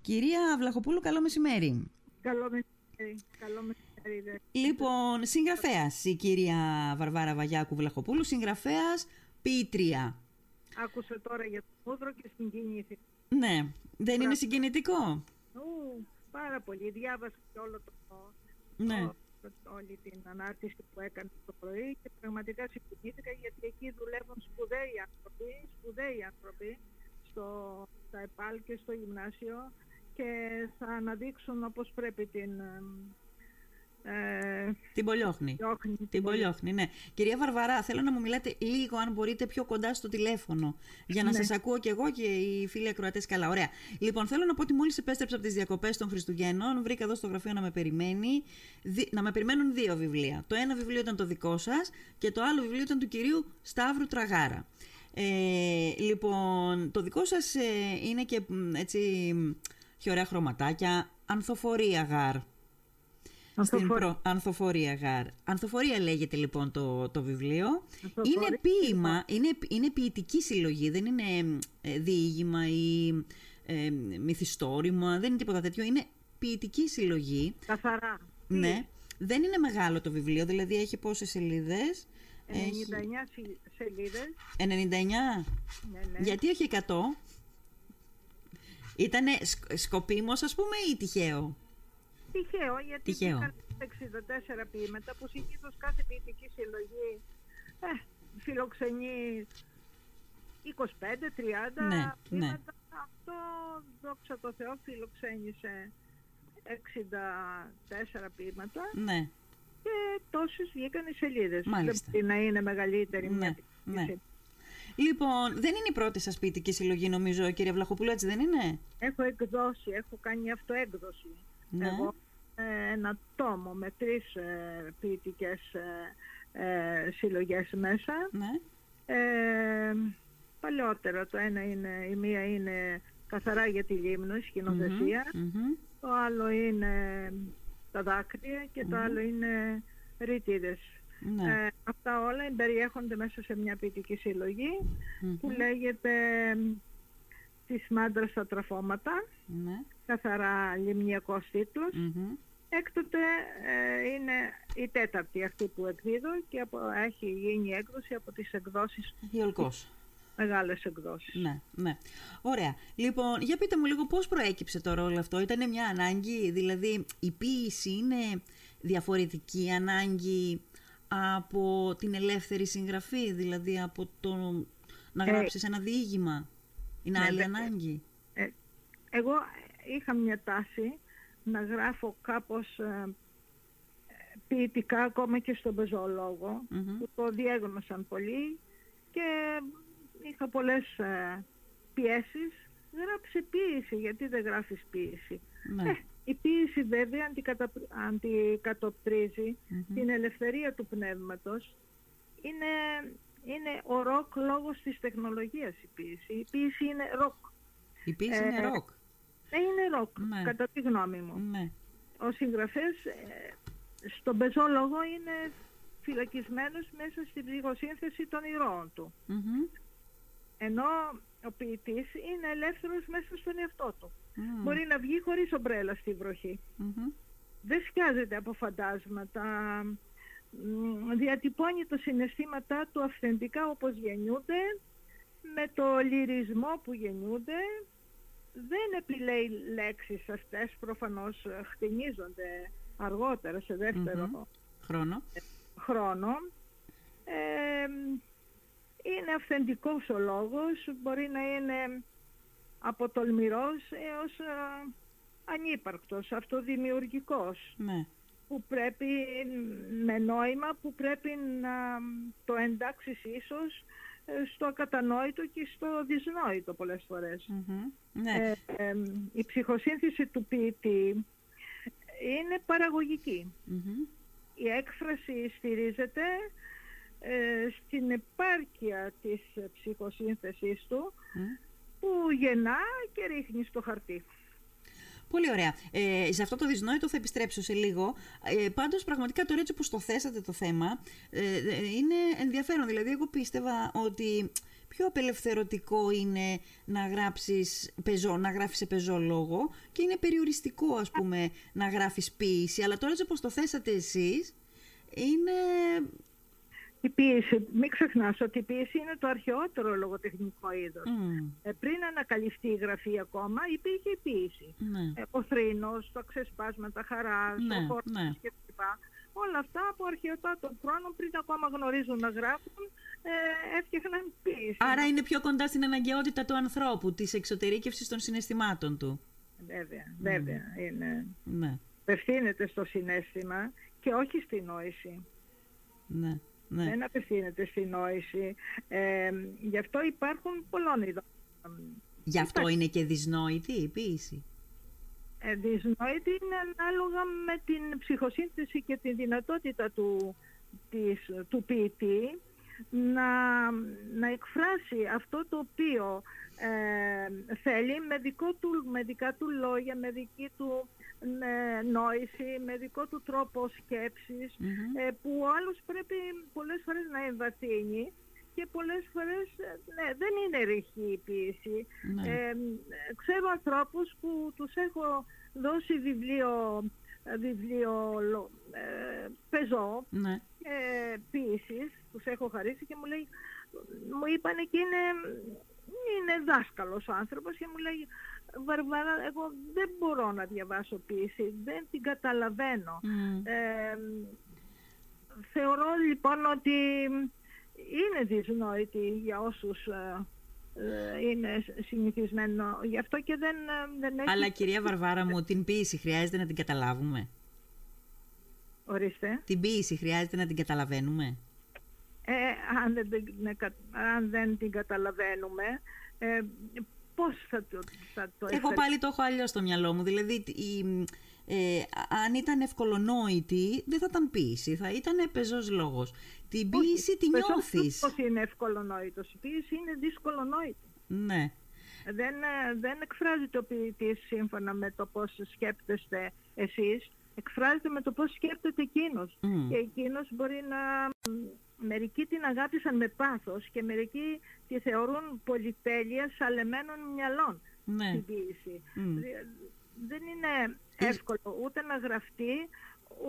Κυρία Βλαχοπούλου, καλό μεσημέρι. Καλό μεσημέρι. Καλό μεσημέρι. Δε. Λοιπόν, συγγραφέας η κυρία Βαρβάρα Βαγιάκου Βλαχοπούλου, συγγραφέας ποιήτρια. Άκουσε τώρα για το μούδρο και συγκινήθηκα. Ναι, δεν είναι συγκινητικό; Ου, πάρα πολύ. Διάβασα και όλο το, Ναι. το- όλη την ανάρτηση που έκανε το πρωί και πραγματικά συγκινήθηκα γιατί εκεί δουλεύουν σπουδαίοι άνθρωποι, σπουδαίοι άνθρωποι στο, στα ΕΠΑΛ και στο γυμνάσιο και θα αναδείξουν όπως πρέπει την ε, Την Πολιόχνη. διώχνη. Την Πολιόχνη, ναι. Κυρία Βαρβαρά, θέλω να μου μιλάτε λίγο, αν μπορείτε, πιο κοντά στο τηλέφωνο. Για να Ναι. σας ακούω κι εγώ και οι φίλοι ακροατές καλά. Ωραία. Λοιπόν, θέλω να πω ότι μόλις επέστρεψα από τις διακοπές των Χριστουγέννων, βρήκα εδώ στο γραφείο να με περιμένει, δι- να με περιμένουν δύο βιβλία. Το ένα βιβλίο ήταν το δικό σας και το άλλο βιβλίο ήταν του κυρίου Σταύρου Τραγάρα. Ε, λοιπόν, το δικό σας ε, είναι και μ, έτσι μ, έχει ωραία χρωματάκια, ανθοφορία γάρ. Στην Ανθοφορία. προ... Ανθοφορία γάρ. Ανθοφορία λέγεται λοιπόν το, το βιβλίο. Ανθοφορία, Είναι ποίημα, είναι, είναι ποιητική συλλογή, δεν είναι ε, διήγημα ή ε, μυθιστόρημα, δεν είναι τίποτα τέτοιο. Είναι ποιητική συλλογή. Καθαρά. Ναι. Δεν είναι μεγάλο το βιβλίο, δηλαδή έχει πόσες σελίδες; 99 συ- σελίδες. 99. Ναι, ναι. Γιατί όχι 100. Ήτανε σκ- σκοπίμως ας πούμε ή τυχαίο; Τυχαίο, γιατί Τυχαίο. είχαν 64 ποίηματα που συνήθως κάθε ποιητική συλλογή ε, φιλοξενεί 25-30 Ναι, ποίηματα. ναι. Αυτό, δόξα τω Θεώ, φιλοξένησε 64 ποίηματα Ναι. και τόσες βγήκαν οι σελίδες. Μάλιστα. Δεν μπορεί να είναι μεγαλύτερη Ναι, μια ποιητική ναι. Συλλογή. Λοιπόν, δεν είναι η πρώτη σας ποιητική συλλογή νομίζω κυρία Βλαχοπούλου, έτσι δεν είναι; Έχω εκδώσει, έχω κάνει αυτοέκδοση. Ναι. Εγώ ε, ένα τόμο με τρεις ε, ποιητικές ε, ε, συλλογές μέσα. Ναι. Ε, παλαιότερα το ένα είναι, η μία είναι καθαρά για τη λίμνο, η σκηνοθεσία. Μμμ. Το άλλο είναι τα δάκρυα και το άλλο είναι ρητίδες. Ναι. Ε, αυτά όλα περιέχονται μέσα σε μια ποιητική συλλογή Μμμ. που λέγεται «Της μάντρας στα τραφώματα» Ναι. καθαρά λιμνιακός τίτλος. Μμμ. Έκτοτε ε, είναι η τέταρτη αυτή που εκδίδω και από, έχει γίνει έκδοση από τις εκδόσεις, Η Ολκός. μεγάλες εκδόσεις. Ναι, ναι. Ωραία. Λοιπόν, για πείτε μου λίγο πώς προέκυψε τώρα όλο αυτό; Ήταν μια ανάγκη, δηλαδή η ποίηση είναι διαφορετική ανάγκη από την ελεύθερη συγγραφή, δηλαδή από το να Ε, γράψεις ένα διήγημα. Είναι ναι, άλλη βέβαια. ανάγκη. Ε, εγώ είχα μια τάση να γράφω κάπως ε, ποιητικά ακόμα και στον πεζολόγο Μμμ. που το διέγνωσαν πολύ και είχα πολλές ε, πιέσεις γράψε ποίηση γιατί δεν γράφεις ποίηση Ναι. Ε, η ποίηση βέβαια αντικατα... αντικατοπτρίζει Μμμ. την ελευθερία του πνεύματος είναι, είναι ο ροκ λόγος της τεχνολογίας η ποίηση η ποίηση είναι ροκ Η ποίηση ε, είναι ροκ. ε, είναι ροκ Ναι. κατά τη γνώμη μου Ναι. ο συγγραφέας ε, στον πεζόλογο είναι φυλακισμένος μέσα στην ψυχοσύνθεση των ηρώων του. Μμμ. Ενώ ο ποιητής είναι ελεύθερος μέσα στον εαυτό του. Μμ. Μπορεί να βγει χωρίς ομπρέλα στη βροχή. Μμμ. Δεν σκιάζεται από φαντάσματα. Μ, Διατυπώνει τα συναισθήματά του αυθεντικά όπως γεννιούνται, με το λυρισμό που γεννιούνται. Δεν επιλέει λέξεις αυτές, προφανώς ε, χτινίζονται αργότερα σε δεύτερο Μμμ. Χρόνο. χρόνο. Ε, είναι αυθεντικός ο λόγος, μπορεί να είναι από τολμηρός έως α, ανύπαρκτος, αυτοδημιουργικός, Ναι. που πρέπει με νόημα που πρέπει να το εντάξεις ίσως ε, στο ακατανόητο και στο δυσνόητο πολλές φορές. Μμμ. Ναι. Ε, ε, η ψυχοσύνθεση του ποιητή είναι παραγωγική Μμμ. η έκφραση στηρίζεται ε, στην επάρκεια της ε, ψυχοσύνθεσης του Μμ. Που γεννά και ρίχνει στο χαρτί. Πολύ ωραία. Ε, σε αυτό το δυσνόητο θα επιστρέψω σε λίγο. Ε, πάντως πραγματικά τώρα έτσι που το θέσατε το θέμα ε, ε, είναι ενδιαφέρον. Δηλαδή εγώ πίστευα ότι πιο απελευθερωτικό είναι να γράψεις πεζό, να γράφεις σε πεζό λόγο και είναι περιοριστικό ας πούμε να γράφεις ποίηση. Αλλά τώρα όπως το θέσατε εσείς είναι η πίεση, μην ξεχνάς ότι η πίεση είναι το αρχαιότερο λογοτεχνικό είδος. Ε, πριν ανακαλυφθεί η γραφή ακόμα, υπήρχε η πίεση. Ναι. Ε, ο θρήνος, τα ξεσπάσματα χαράς, ναι, ο χώρο ναι. κλπ. Όλα αυτά από αρχαιοτά των χρόνων, πριν ακόμα γνωρίζουν να γράφουν, ε, έφτιαχναν πίεση. Άρα είναι πιο κοντά στην αναγκαιότητα του ανθρώπου, της εξωτερήκευσης των συναισθημάτων του. Βέβαια, βέβαια είναι. Ναι. Απευθύνεται στο συνέστημα και όχι στη νόηση. Ναι. Ναι. Δεν απευθύνεται στη νόηση. Ε, γι' αυτό υπάρχουν πολλών ειδών. Γι' αυτό είναι και δυσνόητη η ποίηση. Ε, δυσνόητη είναι ανάλογα με την ψυχοσύνθεση και τη δυνατότητα του, της, του ποιητή να, να εκφράσει αυτό το οποίο ε, θέλει με, δικό του, με δικά του λόγια, με δική του ε, νόηση, με δικό του τρόπο ε, που ο άλλος πρέπει πολλές φορές να εμβαθύνει και πολλές φορές ναι, δεν είναι ρηχή η ποιήση. Ναι. Ε, ξέρω ανθρώπους που τους έχω δώσει βιβλίο, βιβλίο ε, πεζό ναι. ε, ποιήσης, τους έχω χαρίσει και μου λέει, μου είπαν και είναι, είναι δάσκαλος άνθρωπος και μου λέει Βαρβάρα, εγώ δεν μπορώ να διαβάσω ποιήση, δεν την καταλαβαίνω. Ε, θεωρώ λοιπόν ότι είναι δυσνόητη για όσους ε, ε, είναι συνηθισμένο. Γι' αυτό και δεν, δεν έχει... Αλλά κυρία Βαρβάρα μου, την ποιήση χρειάζεται να την καταλάβουμε; Ορίστε. Την ποιήση χρειάζεται να την καταλαβαίνουμε; Ε, αν, δεν, αν δεν την καταλαβαίνουμε, ε, πώς θα το, θα το Εγώ πάλι το έχω αλλιώς στο μυαλό μου. Δηλαδή, η, ε, αν ήταν ευκολονόητη, δεν θα ήταν ποίηση, θα ήταν πεζός λόγος. Την ποίηση τη νιώθεις. Πώς είναι ευκολονόητος, η ποίηση είναι δύσκολονόητη. Ναι. Δεν, ε, δεν εκφράζεται ο ποιητής σύμφωνα με το πώς σκέπτεστε εσείς, εκφράζεται με το πώς σκέπτεται εκείνος. Και εκείνος μπορεί να Μερικοί την αγάπησαν με πάθος και μερικοί τη θεωρούν πολυτέλεια σαλεμένων μυαλών ναι. την ποίηση. Δεν είναι εύκολο ούτε να γραφτεί,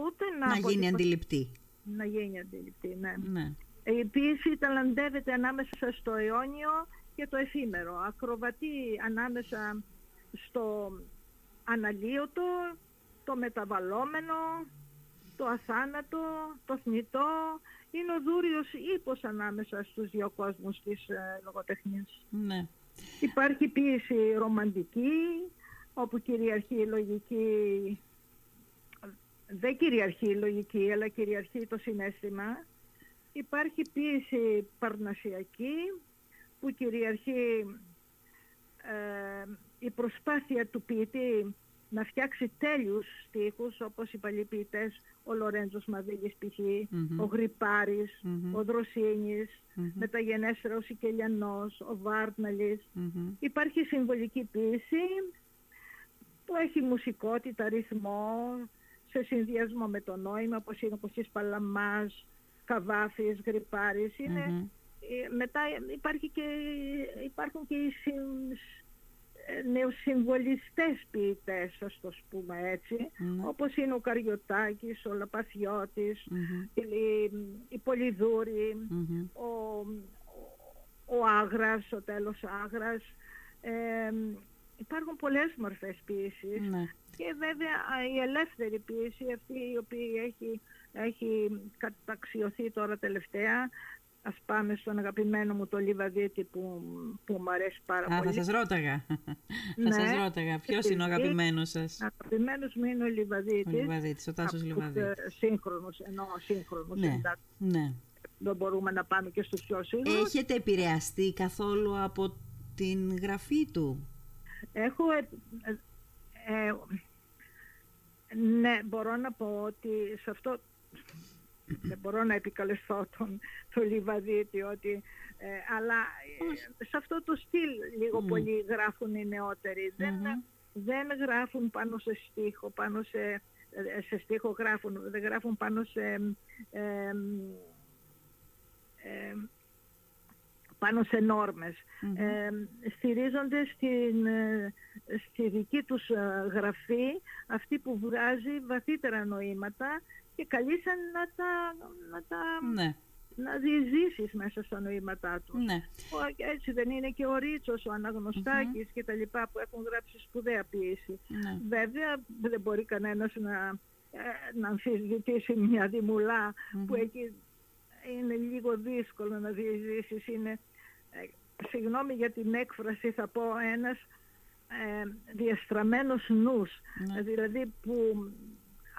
ούτε να... Να γίνει αντιληπτή. Να γίνει αντιληπτή, ναι. ναι. Η ποίηση ταλαντεύεται ανάμεσα στο αιώνιο και το εφήμερο. Ακροβατεί ανάμεσα στο αναλύωτο, το μεταβαλλόμενο, το αθάνατο, το θνητό, είναι ο δούριος ύπος ανάμεσα στους δύο κόσμους της ε, λογοτεχνίας. Ναι. Υπάρχει πίεση ρομαντική, όπου κυριαρχεί η λογική, δεν κυριαρχεί η λογική, αλλά κυριαρχεί το συνέστημα. Υπάρχει πίεση παρνασιακή, που κυριαρχεί ε, η προσπάθεια του ποιητή να φτιάξει τέλειους στίχους όπως οι παλιοί ποιητές, ο Λορέντζος Μαδίγης π.χ., ο γρυπαρης ο Δροσίνης, mm-hmm. μεταγενέστερα ο Σικελιανός, ο βαρναλης Υπάρχει συμβολική ποίηση που έχει μουσικότητα, ρυθμό, σε συνδυασμό με το νόημα, όπως είναι όπως Παλαμάς, Καβάφης, Γρυπάρης. Ε, μετά υπάρχει και, υπάρχουν και οι νεοσυμβολιστές ποιητές, ας το πούμε έτσι, mm. όπως είναι ο Καριωτάκης, ο λαπαθιωτης η, η πολυδουρη ο, ο Άγρας, ο τέλος Άγρας. Ε, υπάρχουν πολλές μορφές ποιήσης ναι. και βέβαια η ελεύθερη ποιήση, αυτή η οποία έχει, έχει καταξιωθεί τώρα τελευταία, Ας πάμε στον αγαπημένο μου το Λιβαδίτη που, που μου αρέσει πάρα Α, πολύ. θα σας ρώταγα. Ναι. θα σας ρώταγα. Ποιος είναι ο αγαπημένος σας; Αγαπημένος μου είναι ο Λιβαδίτης. Ο Λιβαδίτης, ο Τάσος Λιβαδίτης. Σύγχρονος, ενώ σύγχρονος. Ναι, ναι. Δεν μπορούμε να πάμε και στους πιο σύγχρονους. Έχετε επηρεαστεί καθόλου από την γραφή του; Έχω... Ε, ε, ναι, μπορώ να πω ότι σε αυτό δεν μπορώ να επικαλεστώ τον, τον Λιβαδίτη ότι, ε, αλλά ε, σε αυτό το στυλ λίγο πολύ γράφουν οι νεότεροι. Δεν, δεν γράφουν πάνω σε στίχο, πάνω σε, ε, σε στίχο γράφουν, δεν γράφουν πάνω σε πάνω σε νορμες ε, στηρίζονται στην, ε, στη δική τους ε, γραφή, αυτή που βγάζει βαθύτερα νοήματα και καλείσαν να τα, να τα Ναι. να διεισδύσεις μέσα στα νοήματά τους. Ναι. Ο- Έτσι δεν είναι και ο Ρίτσος, ο αναγνωστακης και τα λοιπά που έχουν γράψει σπουδαία ποιήση. Ναι. Βέβαια δεν μπορεί κανένας να, ε, να αμφισβητήσει μια δημουλα που εκεί είναι λίγο δύσκολο να διεισδύσεις. Είναι, ε, συγγνώμη για την έκφραση θα πω ένας ε, διαστραμμένος νους. Ναι. Δηλαδή που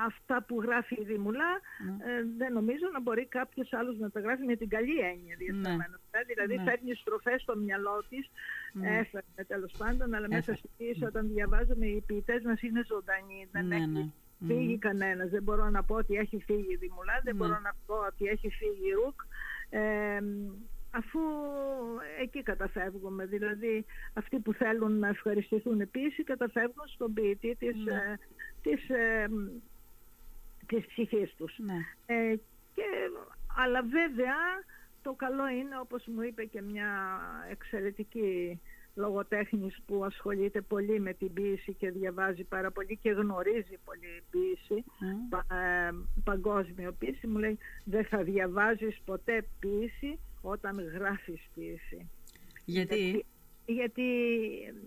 αυτά που γράφει η Δημουλά Ναι. ε, δεν νομίζω να μπορεί κάποιος άλλος να τα γράφει με την καλή έννοια διαστραμμένο. Δηλαδή Ναι. φέρνει στροφές στο μυαλό της, Ναι. έφερνε τέλος πάντων, αλλά μέσα Έφερε. στη ποιήση όταν διαβάζουμε οι ποιητές μας είναι ζωντανοί. Δεν Ναι, έχει ναι. Φύγει κανένας. Δεν μπορώ να πω ότι έχει φύγει η Δημουλά, δεν Ναι. μπορώ να πω ότι έχει φύγει η Ρουκ. Ε, αφού εκεί καταφεύγουμε, δηλαδή αυτοί που θέλουν να ευχαριστηθούν επίσης καταφεύγουν στον ποιητή της, Ναι. ε, της, ε, της ψυχής τους. Ναι. Ε, και, αλλά βέβαια το καλό είναι όπως μου είπε και μια εξαιρετική λογοτέχνης που ασχολείται πολύ με την ποίηση και διαβάζει πάρα πολύ και γνωρίζει πολύ ποίηση, Μμ. πα, ε, παγκόσμιο ποίηση, μου λέει δεν θα διαβάζεις ποτέ ποίηση όταν γράφεις ποίηση. Γιατί; γιατί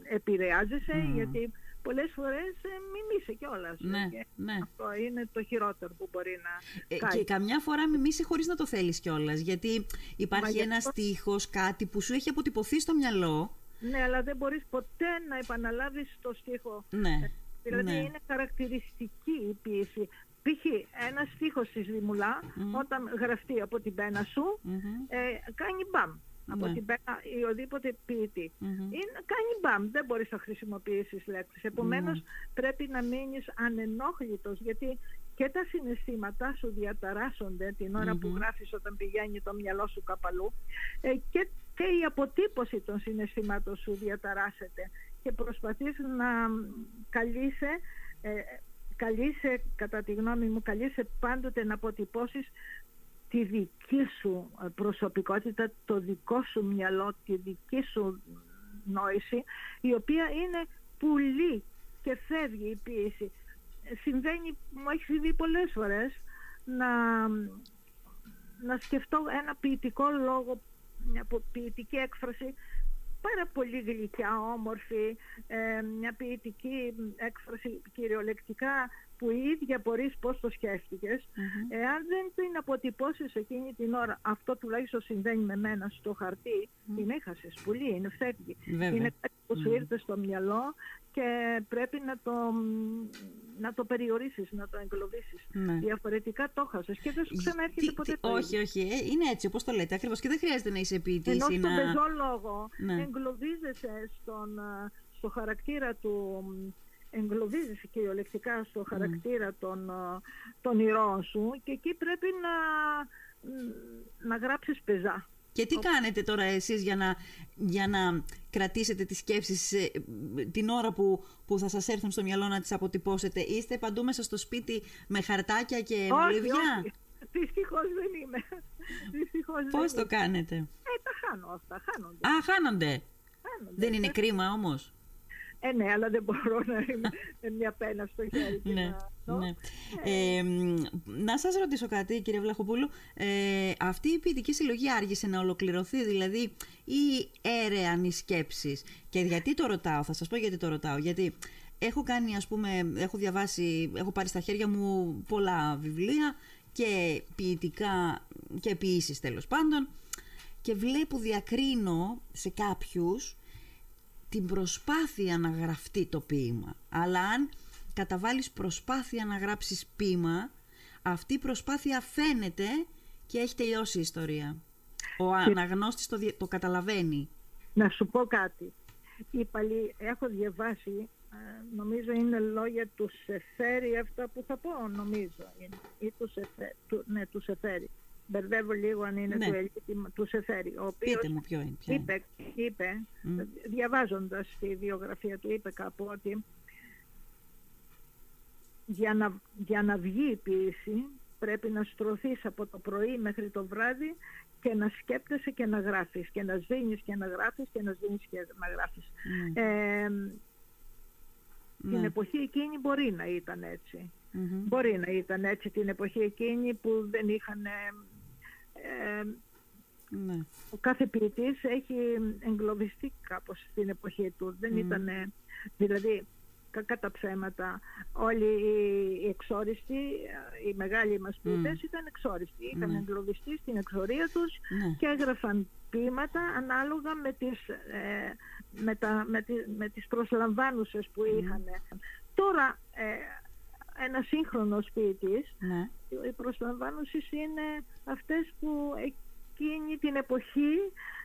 επηρεάζεσαι, Μμ. γιατί πολλές φορές ε, μιμείσαι κιόλας. Ναι, Και ναι. Αυτό είναι το χειρότερο που μπορεί να Ε, κάνεις. και καμιά φορά μιμήσει χωρίς να το θέλεις κιόλας. Γιατί υπάρχει γι' ένας αυτό- στίχος, κάτι που σου έχει αποτυπωθεί στο μυαλό. Ναι, αλλά δεν μπορείς ποτέ να επαναλάβεις το στίχο. Ναι. Δηλαδή ναι. είναι χαρακτηριστική η ποίηση. Π.χ. ένα στίχος της Δημουλά, όταν γραφτεί από την πένα σου, Μμμ. ε, κάνει μπαμ. Από Ναι. την πένα ή οδήποτε ποιητή. Μμμ. Είναι, κάνει μπαμ, δεν μπορείς να χρησιμοποιήσεις λέξεις. Επομένως Ναι. πρέπει να μείνεις ανενόχλητος γιατί και τα συναισθήματά σου διαταράσσονται την ώρα που Μμμ. γράφεις όταν πηγαίνει το μυαλό σου καπαλού ε, και, και η αποτύπωση των συναισθημάτων σου διαταράσσεται και προσπαθείς να καλείσαι, ε, καλείσαι κατά τη γνώμη μου, καλείσαι πάντοτε να αποτυπώσεις τη δική σου ε, προσωπικότητα, το δικό σου μυαλό, τη δική σου νόηση, η οποία είναι πουλή και φεύγει η ποίηση. Ε, Συμβαίνει, μου έχεις συμβεί πολλές φορές, να, να σκεφτώ ένα ποιητικό λόγο, μια πο- ποιητική έκφραση πάρα πολύ γλυκιά, όμορφη, ε, μια ποιητική έκφραση κυριολεκτικά που η ίδια μπορείς πώς το σκέφτηκες. Εάν δεν την αποτυπώσεις εκείνη την ώρα, αυτό τουλάχιστον συμβαίνει με μένα στο χαρτί, την έχασες πολύ, είναι φεύγει. Βέβαια. Είναι κάτι που σου ήρθε στο μυαλό και πρέπει να το, να το περιορίσεις, να το εγκλωβίσεις. Ναι. Διαφορετικά το χάσες και δεν σου ξαναέρχεται Τι- ποτέ τι- το όχι, ίδιο. όχι. ε, είναι έτσι όπως το λέτε ακριβώς. Και δεν χρειάζεται να είσαι ποιητής Ενώ ή στον να... πεζό λόγο Ναι. εγκλωβίζεσαι στον, α, στο χαρακτήρα του, μ, εγκλωβίζεσαι κυριολεκτικά στο χαρακτήρα των, α, των ηρώων σου και εκεί πρέπει να, μ, να γράψεις πεζά. Και τι κάνετε τώρα εσείς για να, για να κρατήσετε τις σκέψεις ε, την ώρα που, που θα σας έρθουν στο μυαλό να τις αποτυπώσετε; Είστε παντού μέσα στο σπίτι με χαρτάκια και όχι, μολύβια. όχι. Δυστυχώς δεν είμαι. Δυστυχώς Πώς δεν το είμαι. κάνετε; Ε, τα χάνω αυτά, χάνονται. Α, χάνονται. χάνονται. Δεν είναι κρίμα όμως; Ε, ναι, αλλά δεν μπορώ να είμαι με μια πένα στο χέρι και Ναι, να... το. ναι. Ε, μ, να σας ρωτήσω κάτι κύριε Βλαχοπούλου. Ε, αυτή η ποιητική συλλογή άργησε να ολοκληρωθεί, δηλαδή ή έρεαν οι σκέψεις; Και γιατί το ρωτάω, θα σας πω γιατί το ρωτάω. Γιατί έχω κάνει, ας πούμε, έχω διαβάσει, έχω πάρει στα χέρια μου πολλά βιβλία και ποιητικά και ποιήσεις τέλος πάντων και βλέπω, διακρίνω σε κάποιους την προσπάθεια να γραφτεί το ποίημα. Αλλά αν καταβάλεις προσπάθεια να γράψεις ποίημα, αυτή η προσπάθεια φαίνεται και έχει τελειώσει η ιστορία. Ο αναγνώστης το, δι- το καταλαβαίνει. Να σου πω κάτι. Η παλι... Έχω διαβάσει, ε, νομίζω είναι λόγια του Σεφέρη αυτά που θα πω, νομίζω. Είναι. Ή του, Σεφέ... του... Ναι, του Σεφέρη. Μπερδεύω λίγο αν είναι Ναι. του Ελίτη, του Σεφέρη. Ο οποίος Πείτε μου ποιο είναι. ποια είναι. είπε, είπε Μμ. διαβάζοντας τη βιογραφία του, είπε κάπου ότι για να, για να βγει η ποίηση πρέπει να στρωθείς από το πρωί μέχρι το βράδυ και να σκέπτεσαι και να γράφεις και να σβήνεις και να γράφεις και να σβήνεις και να γράφεις. Ναι. Ε, Ναι. Την εποχή εκείνη μπορεί να ήταν έτσι. Μμμ. Μπορεί να ήταν έτσι την εποχή εκείνη που δεν είχαν... ε, ε, Ναι. ο κάθε ποιητής έχει εγκλωβιστεί κάπως στην εποχή του. Δεν Μμμ. ήταν, δηλαδή, κακά τα ψέματα, όλοι οι- οι εξόριστοι, οι μεγάλοι μας ποιητές ήταν εξόριστοι. Είχαν Ναι. εγκλωβιστεί στην εξορία τους Ναι. και έγραφαν ποίηματα ανάλογα με τις, ε, με τα, με τη, με τις προσλαμβάνουσες που είχαν. Τώρα, ε, ένα σύγχρονος ποιητής, Ναι. οι προσλαμβάνουσες είναι αυτές που εκείνη την εποχή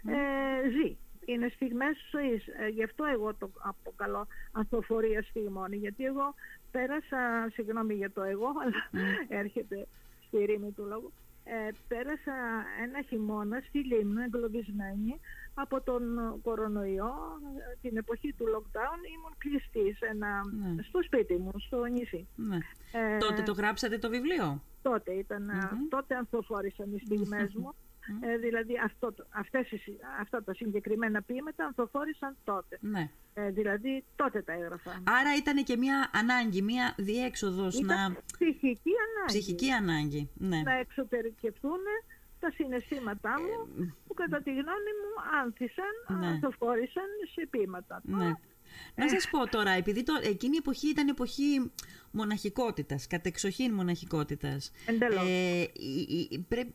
ε, ζει. Είναι στιγμές ζωής. Ε, γι' αυτό εγώ το αποκαλώ ανθοφορία στιγμών. Γιατί εγώ πέρασα, συγγνώμη για το εγώ, αλλά έρχεται στη ρήμη του λόγου. Ε, πέρασα ένα χειμώνα στη Λίμνο εγκλωβισμένη από τον κορονοϊό ε, την εποχή του lockdown ήμουν κλειστή σε ένα, Ναι. στο σπίτι μου, στο νησί. ναι. Ε, Τότε το γράψατε το βιβλίο; τότε ήταν, α, Μμμ. τότε ανθοφόρησαν οι στιγμές μου. Ε, δηλαδή αυτό, το- αυτές, οι συ- αυτά τα συγκεκριμένα ποίηματα ανθοφόρησαν τότε. Ναι. Ε, δηλαδή τότε τα έγραφα. Άρα ήταν και μια ανάγκη, μια διέξοδος Ήταν να... ψυχική ανάγκη. Ψυχική ανάγκη. Ναι. Να εξωτερικευτούν τα συναισθήματά μου που κατά τη γνώμη μου άνθησαν, Ναι. ανθοφόρησαν σε ποίηματα. Ναι. Να σας πω τώρα, επειδή το, εκείνη η εποχή ήταν εποχή μοναχικότητας, κατεξοχήν μοναχικότητας. Εντελώς. Ε, η- η- πρέ-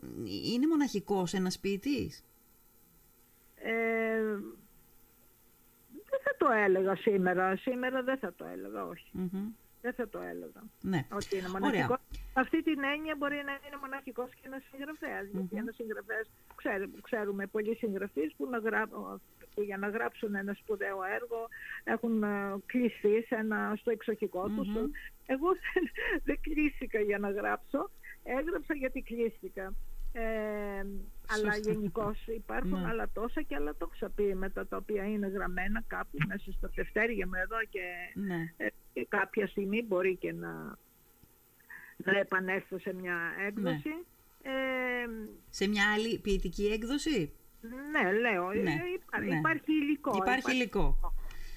είναι μοναχικός ένας ποιητής; Ε, δεν θα το έλεγα σήμερα. Σήμερα δεν θα το έλεγα, όχι. Μμμ. Δεν θα το έλεγα. Ναι. Ότι είναι Ωραία. μοναχικός. Αυτή την έννοια μπορεί να είναι μοναχικός και ένας συγγραφέας. Γιατί ένας συγγραφέας, ξέρουμε, ξέρουμε πολλοί συγγραφείς που, να γρά- που για να γράψουν ένα σπουδαίο έργο έχουν ε, κλειστεί σε ένα, στο εξοχικό τους. Εγώ δεν, δεν κλείστηκα για να γράψω. Έγραψα γιατί κλείστηκα. Ε, αλλά γενικώς υπάρχουν Ναι. άλλα τόσα και άλλα τόσα ποίηματα τα οποία είναι γραμμένα κάπου μέσα στα τευτέρια μου εδώ και Ναι. ε, και κάποια στιγμή μπορεί και να, να επανέλθω σε μια έκδοση. Ε, Σε μια άλλη ποιητική έκδοση; Ναι, λέω, ε, Ναι, υπά- ναι. υπάρχει υλικό. Υπάρχει υλικό.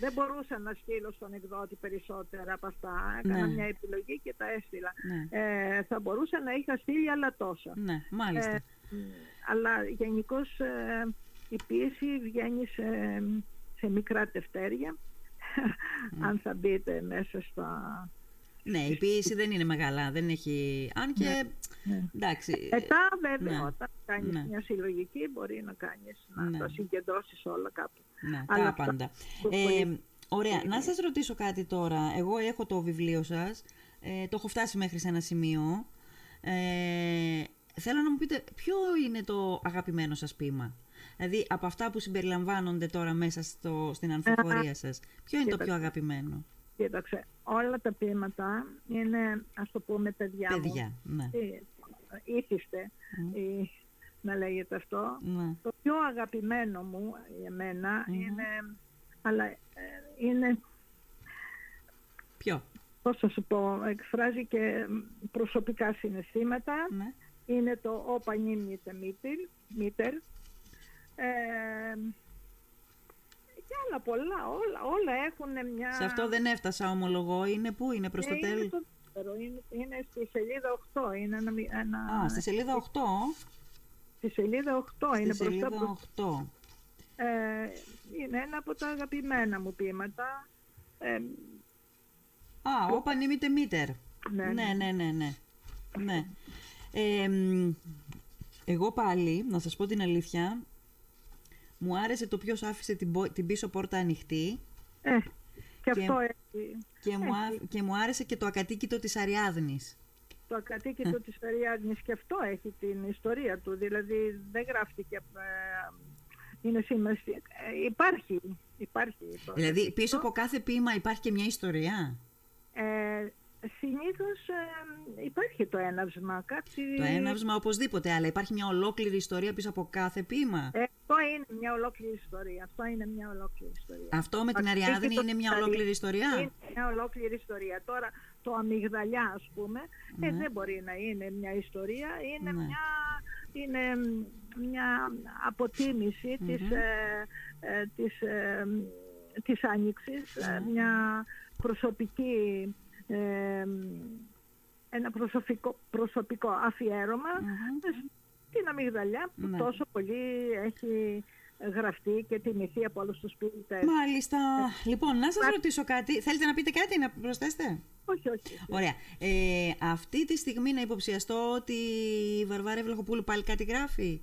Δεν μπορούσα να στείλω στον εκδότη περισσότερα από αυτά. Έκανα Ναι. μια επιλογή και τα έστειλα. Ναι. Ε, θα μπορούσα να είχα στείλει άλλα τόσα. Ναι, μάλιστα. Ε, μ, αλλά γενικώς η πίεση βγαίνει σε, σε μικρά τευτέρια. Αν θα μπείτε μέσα στα... ναι, η ποιήση δεν είναι μεγάλα, δεν έχει... Αν και... Ναι. Εντάξει. Μετά βέβαια ναι. όταν κάνεις Ναι. μια συλλογική μπορεί να κάνεις, να Ναι. τα συγκεντρώσεις όλα κάπου. Ναι, Αλλά τα αυτά- πάντα. το Ε, πολύ- ωραία, να σας ρωτήσω κάτι τώρα. Εγώ έχω το βιβλίο σας, ε, το έχω φτάσει μέχρι σε ένα σημείο. Ε, θέλω να μου πείτε ποιο είναι το αγαπημένο σας ποίημα; Δηλαδή από αυτά που συμπεριλαμβάνονται τώρα μέσα στο, στην ανθοφορία σας. Ποιο είναι το πιο αγαπημένο; Κοίταξε, όλα τα ποίηματα είναι, ας το πούμε, παιδιά, Παιδιά, ναι. μου. Ε, Ήθιστε, ή να λέγεται αυτό. ναι. Το πιο αγαπημένο μου για μένα είναι, αλλά ε, είναι, Ποιο; πώς θα σου πω, εκφράζει και προσωπικά συναισθήματα. Ναι. είναι το «Ο πανί μήτε μήτερ». Ε, και άλλα πολλά, όλα, όλα έχουν μια... Σε αυτό δεν έφτασα ομολογώ. Είναι πού, είναι προς Ε, το είναι τέλος. το δεύτερο, είναι, είναι στη σελίδα 8, είναι ένα, μη- ένα, Α, στη σελίδα 8. στη σελίδα 8 Στη είναι μπροστά σελίδα προς- 8. ε, είναι ένα από τα αγαπημένα μου ποίηματα. Ε, Α, όπα νίμητε μήτερ. ναι, Ναι, ναι, ναι, ναι. ναι. Ε, μ, εγώ πάλι, να σας πω την αλήθεια, μου άρεσε το ποιος άφησε την, πο- την πίσω πόρτα ανοιχτή Ε, και Και- αυτό έχει και μου, α- και μου άρεσε και το ακατοίκητο της Αριάδνης. το ακατοίκητο της Αριάδνης και αυτό έχει την ιστορία του. Δηλαδή δεν γράφτηκε... ε, είναι σημασία. Ε, υπάρχει. υπάρχει το Δηλαδή ακατοίκητο. πίσω από κάθε ποίημα υπάρχει και μια ιστορία; Ε, συνήθως ε, υπάρχει το έναυσμα. Κάτι... Το έναυσμα οπωσδήποτε, αλλά υπάρχει μια ολόκληρη ιστορία πίσω από κάθε ποίημα. Ε, αυτό είναι μια ολόκληρη ιστορία. Αυτό είναι μια ολόκληρη ιστορία. Αυτό με την Ακατοίκητο Αριάδνη είναι μια της ολόκληρη ιστορία; Είναι μια ολόκληρη ιστορία. Τώρα το αμυγδαλιά ας πούμε ε, Ναι. δεν μπορεί να είναι μια ιστορία. Είναι Ναι. μια... Είναι, μια αποτίμηση της, ε, ε, της, ε, της Άνοιξης, ε, μια προσωπική ε, ένα προσωπικό, προσωπικό αφιέρωμα στην αμυγδαλιά που Ναι. τόσο πολύ έχει γραφτεί και τιμηθεί από όλους τους ποιητές. Μάλιστα. Λοιπόν, να σας ρωτήσω κάτι. Θέλετε να πείτε κάτι, να προσθέσετε; Όχι, όχι. Ωραία. Ε, αυτή τη στιγμή να υποψιαστώ ότι η Βαρβάρα Ευλαχοπούλου πάλι κάτι γράφει;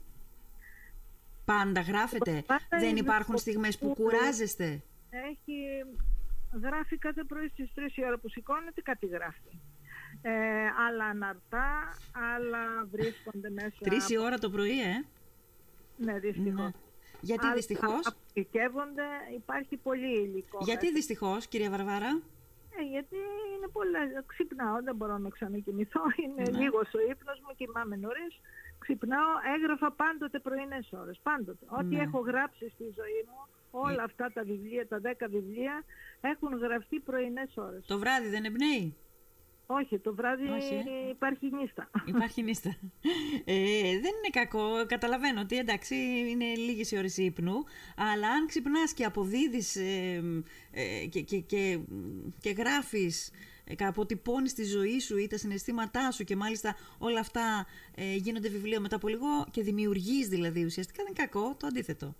Πάντα γράφετε. Βαρβάρα Δεν υπάρχουν στιγμές που Ευλαχοπούλου- κουράζεστε; Έχει γράφει κάθε πρωί στις 3 η ώρα που σηκώνεται κάτι γράφει. Ε, άλλα αναρτά, άλλα βρίσκονται μέσα. Τρεις η ώρα το πρωί, ε; Ναι, δυστυχώς. Ναι. Γιατί Άλλα δυστυχώς; αποθηκεύονται, υπάρχει πολύ υλικό. Γιατί μέσα. δυστυχώς, κυρία Βαρβάρα; Ε, γιατί είναι πολλά. Ξυπνάω, δεν μπορώ να ξανακοιμηθώ. Είναι Ναι. λίγος ο ύπνος μου, κοιμάμαι νωρίς. Ξυπνάω, έγραφα πάντοτε πρωινές ώρες. Πάντοτε. Ό,τι Ναι. έχω γράψει στη ζωή μου, όλα αυτά τα βιβλία, τα δέκα βιβλία, έχουν γραφτεί πρωινές ώρες. Το βράδυ δεν εμπνέει; Όχι, το βράδυ Όχι, ε. υπάρχει νύστα. Υπάρχει νύστα. Ε, δεν είναι κακό. Καταλαβαίνω ότι εντάξει είναι λίγες οι ώρες ύπνου, αλλά αν ξυπνάς και αποδίδεις ε, ε, και, και, και, και γράφεις, ε, αποτυπώνεις τη ζωή σου ή τα συναισθήματά σου και μάλιστα όλα αυτά ε, γίνονται βιβλίο μετά από λίγο και δημιουργείς δηλαδή ουσιαστικά δεν είναι κακό, το αντίθετο.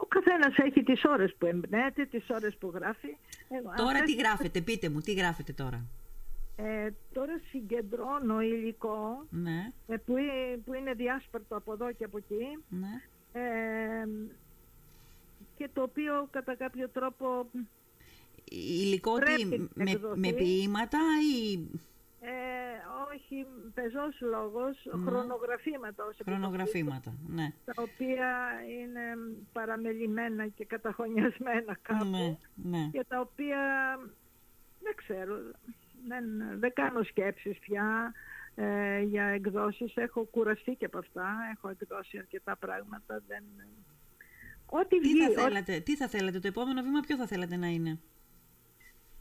Ο καθένας έχει τις ώρες που εμπνέεται, τις ώρες που γράφει. Εγώ, Τώρα αυτές- τι γράφετε, πείτε μου, τι γράφετε τώρα; Ε, τώρα συγκεντρώνω υλικό Ναι, ε, που, ε- που είναι διάσπαρτο από εδώ και από εκεί ναι. ε, και το οποίο κατά κάποιο τρόπο Υλικό τι, Πρέπει να με, εκδοθεί. με ποίηματα ή ε, όχι πεζός λόγος, χρονογραφήματα ως χρονογραφήματα. Ναι. επιτοπλίστων, τα οποία είναι παραμελημένα και καταχωνιασμένα κάπου Ναι, ναι. και τα οποία δεν ξέρω, δεν, δεν κάνω σκέψεις πια ε, για εκδόσεις. Έχω κουραστεί και από αυτά, έχω εκδώσει αρκετά πράγματα. Δεν... Ό,τι Τι βγει, θα, ό,τι- θέλατε, τι θα θέλατε, το επόμενο βήμα ποιο θα θέλατε να είναι;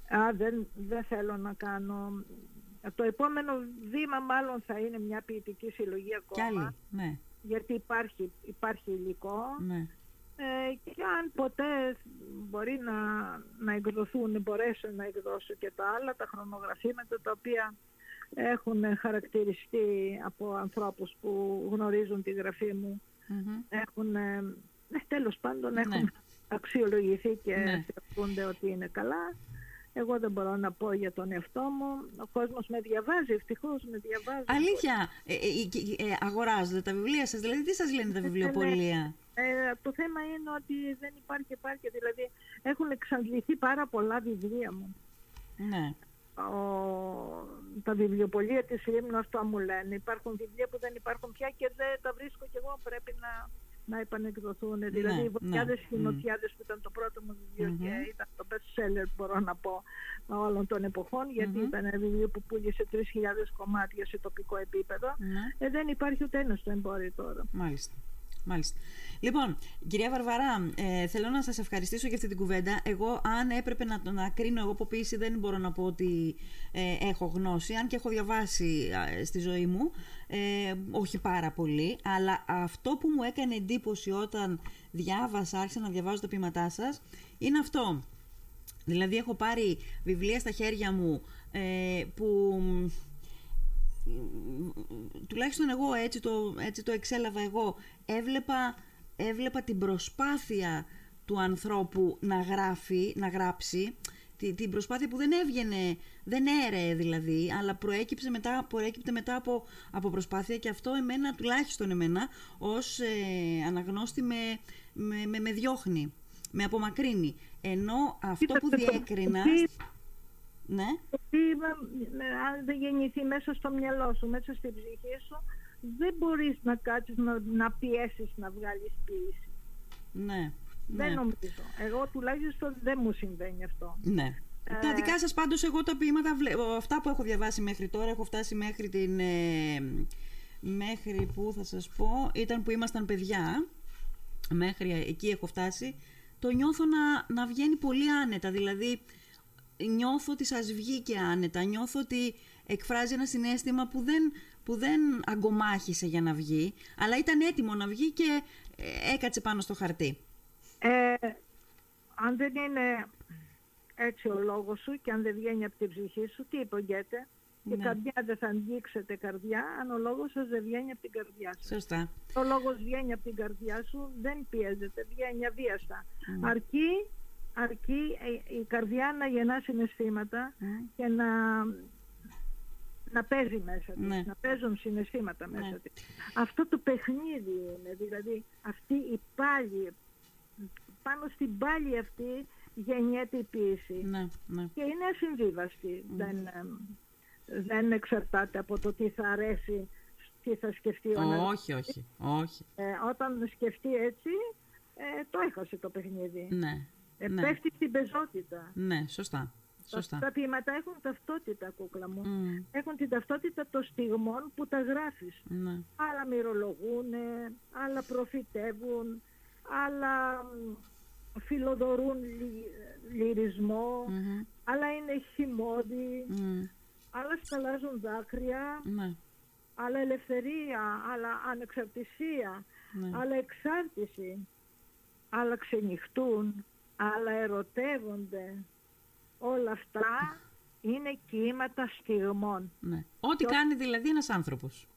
Α, δεν, δεν θέλω να κάνω... Το επόμενο βήμα μάλλον θα είναι μια ποιητική συλλογή Κι ακόμα, άλλοι. Ναι, γιατί υπάρχει, υπάρχει υλικό ναι. ε, και αν ποτέ μπορεί να, να εκδοθούν, μπορέσω να εκδώσω και τα άλλα, τα χρονογραφήματα τα οποία έχουν χαρακτηριστεί από ανθρώπους που γνωρίζουν τη γραφή μου, Μμμ. έχουν, ε, ε, τέλος πάντων Ναι. έχουν αξιολογηθεί και Ναι. θεωρούνται ότι είναι καλά. Εγώ δεν μπορώ να πω για τον εαυτό μου. Ο κόσμος με διαβάζει, ευτυχώς με διαβάζει. Αλήθεια, ε, ε, ε, ε, αγοράζονται τα βιβλία σας, δηλαδή τι σας λένε τα βιβλιοπολία; Ε, το θέμα είναι ότι δεν υπάρχει επάρκεια. Δηλαδή έχουν εξαντληθεί πάρα πολλά βιβλία μου. Ναι, Ο, τα βιβλιοπολία της Λίμνου αυτό μου λένε. Υπάρχουν βιβλία που δεν υπάρχουν πια και δεν τα βρίσκω κι εγώ. Πρέπει να, να επανεκδοθούν. δηλαδή οι Βοτιάδες ναι. και οι Νοτιάδες που ήταν το πρώτο μου βιβλίο Μμμ. και ήταν το best seller μπορώ να πω όλων των εποχών γιατί ήταν ένα βιβλίο που πούλησε 3.000 κομμάτια σε τοπικό επίπεδο. ναι. Ε, δεν υπάρχει ούτε ένας στο εμπόριο τώρα. Μάλιστα. Μάλιστα. Λοιπόν, κυρία Βαρβαρά, ε, θέλω να σας ευχαριστήσω για αυτή την κουβέντα. Εγώ, αν έπρεπε να, να κρίνω εγώ από ποιήση, δεν μπορώ να πω ότι ε, έχω γνώση, αν και έχω διαβάσει ε, στη ζωή μου, ε, όχι πάρα πολύ, αλλά αυτό που μου έκανε εντύπωση όταν διάβασα, άρχισα να διαβάζω τα ποιηματά σας, είναι αυτό. Δηλαδή έχω πάρει βιβλία στα χέρια μου ε, που τουλάχιστον εγώ έτσι το, έτσι το εξέλαβα εγώ. Έβλεπα, έβλεπα την προσπάθεια του ανθρώπου να γράφει, να γράψει τη- την προσπάθεια που δεν έβγαινε, δεν έρεε δηλαδή, αλλά προέκυψε μετά, προέκυπτε μετά από, από προσπάθεια και αυτό εμένα, τουλάχιστον εμένα, ως ε, αναγνώστη με, με, με, με διώχνει, με απομακρύνει. Ενώ αυτό που Κοίταξε, το- διέκρινα... τι- Ναι, Γιατί ε, αν δεν γεννηθεί μέσα στο μυαλό σου, μέσα στην ψυχή σου, δεν μπορείς να κάτσεις να, να πιέσεις να βγάλεις ποιήση. ναι. Δεν ναι. νομίζω. Εγώ τουλάχιστον δεν μου συμβαίνει αυτό. Ναι. Τα δικά σας πάντως εγώ τα ποίηματα, βλέ- αυτά που έχω διαβάσει μέχρι τώρα, έχω φτάσει μέχρι την... ε, μέχρι που θα σας πω, ήταν που ήμασταν παιδιά, μέχρι εκεί έχω φτάσει, το νιώθω να, να βγαίνει πολύ άνετα, δηλαδή νιώθω ότι σας βγήκε άνετα, νιώθω ότι εκφράζει ένα συνέστημα που δεν, που δεν αγκομάχησε για να βγει, αλλά ήταν έτοιμο να βγει και ε, έκατσε πάνω στο χαρτί. Ε, αν δεν είναι έτσι ο λόγος σου και αν δεν βγαίνει από την ψυχή σου, τι είπε Και Ναι. καρδιά δεν θα αγγίξετε καρδιά αν ο λόγος σας δεν βγαίνει από την καρδιά σας. Σωστά. Ο λόγος βγαίνει από την καρδιά σου, δεν πιέζεται, βγαίνει αβίαστα. Ναι. Αρκεί, αρκεί ε, η καρδιά να γεννά συναισθήματα Μμ. και να, να παίζει μέσα της, Ναι. να παίζουν συναισθήματα μέσα Ναι. της. Αυτό το παιχνίδι είναι, δηλαδή αυτή η πάλι, πάνω στην πάλι αυτή γεννιέται η ποίηση. Ναι, ναι. Και είναι ασυμβίβαστη. Δεν, εμ, δεν εξαρτάται από το τι θα αρέσει, τι θα σκεφτεί ο άλλος. Όχι, όχι, όχι. Ε, όταν σκεφτεί έτσι, ε, το έχασε το παιχνίδι. Ναι, Ε, ναι. Πέφτει στην πεζότητα. ναι, σωστά. Τα, Σωστά. τα ποίηματα έχουν ταυτότητα, κούκλα μου. Μμ, Έχουν την ταυτότητα των στιγμών που τα γράφεις. ναι. Άλλα μυρολογούν, άλλα προφητεύουν, άλλα μ, φιλοδορούν λυ- λυρισμό, Μμμ, άλλα είναι χυμώδη, μμ, άλλα σκαλάζουν δάκρυα, Ναι, άλλα ελευθερία, άλλα ανεξαρτησία, ναι. άλλα εξάρτηση, άλλα ξενυχτούν, άλλα ερωτεύονται. Όλα αυτά είναι κύματα στιγμών. ναι. Ό,τι κάνει δηλαδή ένας άνθρωπος.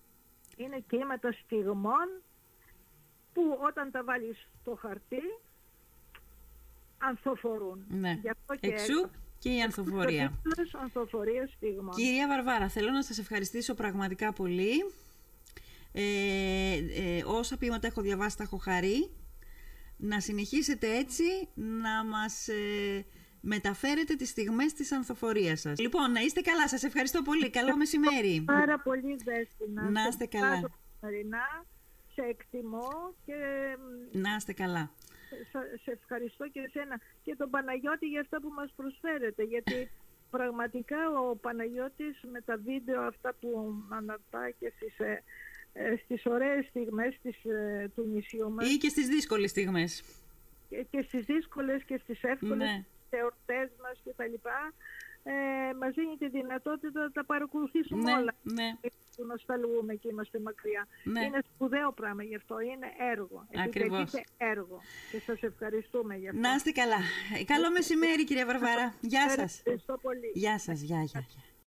Είναι κύματα στιγμών που όταν τα βάλεις στο χαρτί ανθοφορούν. Ναι. Γι' αυτό και Εξού και η ανθοφορία. τίτλος ανθοφορία στιγμών. Κυρία Βαρβάρα, θέλω να σας ευχαριστήσω πραγματικά πολύ. Ε, ε, όσα ποίηματα έχω διαβάσει τα έχω χαρεί. Να συνεχίσετε έτσι να μας ε, μεταφέρετε τις στιγμές της ανθοφορίας σας. Λοιπόν, να είστε καλά. Σας ευχαριστώ πολύ. Καλό μεσημέρι. Πάρα πολύ δέστηνα. Να Σε είστε καλά. ευχαριστώ καθημερινά, σε εκτιμώ και μ, Να είστε καλά. Σε- σε ευχαριστώ και εσένα και τον Παναγιώτη για αυτά που μας προσφέρετε γιατί πραγματικά ο Παναγιώτης με τα βίντεο αυτά που αναρτά και στις, ε, ε, στις ωραίες στιγμές της, ε, του νησιού μας Ή και στις δύσκολες στιγμές. και, και στις δύσκολες και στις εύκολες Ναι. εορτές μας και τα λοιπά ε, μας δίνει τη δυνατότητα να τα παρακολουθήσουμε Ναι, όλα ναι. που νοσταλγούμε και είμαστε μακριά. Ναι. Είναι σπουδαίο πράγμα γι' αυτό, είναι έργο. Ακριβώς. Επιτελείται έργο και σας ευχαριστούμε γι' αυτό. Να είστε καλά. Ε, Καλό μεσημέρι κυρία Βαρβάρα. Γεια σας. Ευχαριστώ πολύ. Γεια σας. Γεια, γεια, γεια.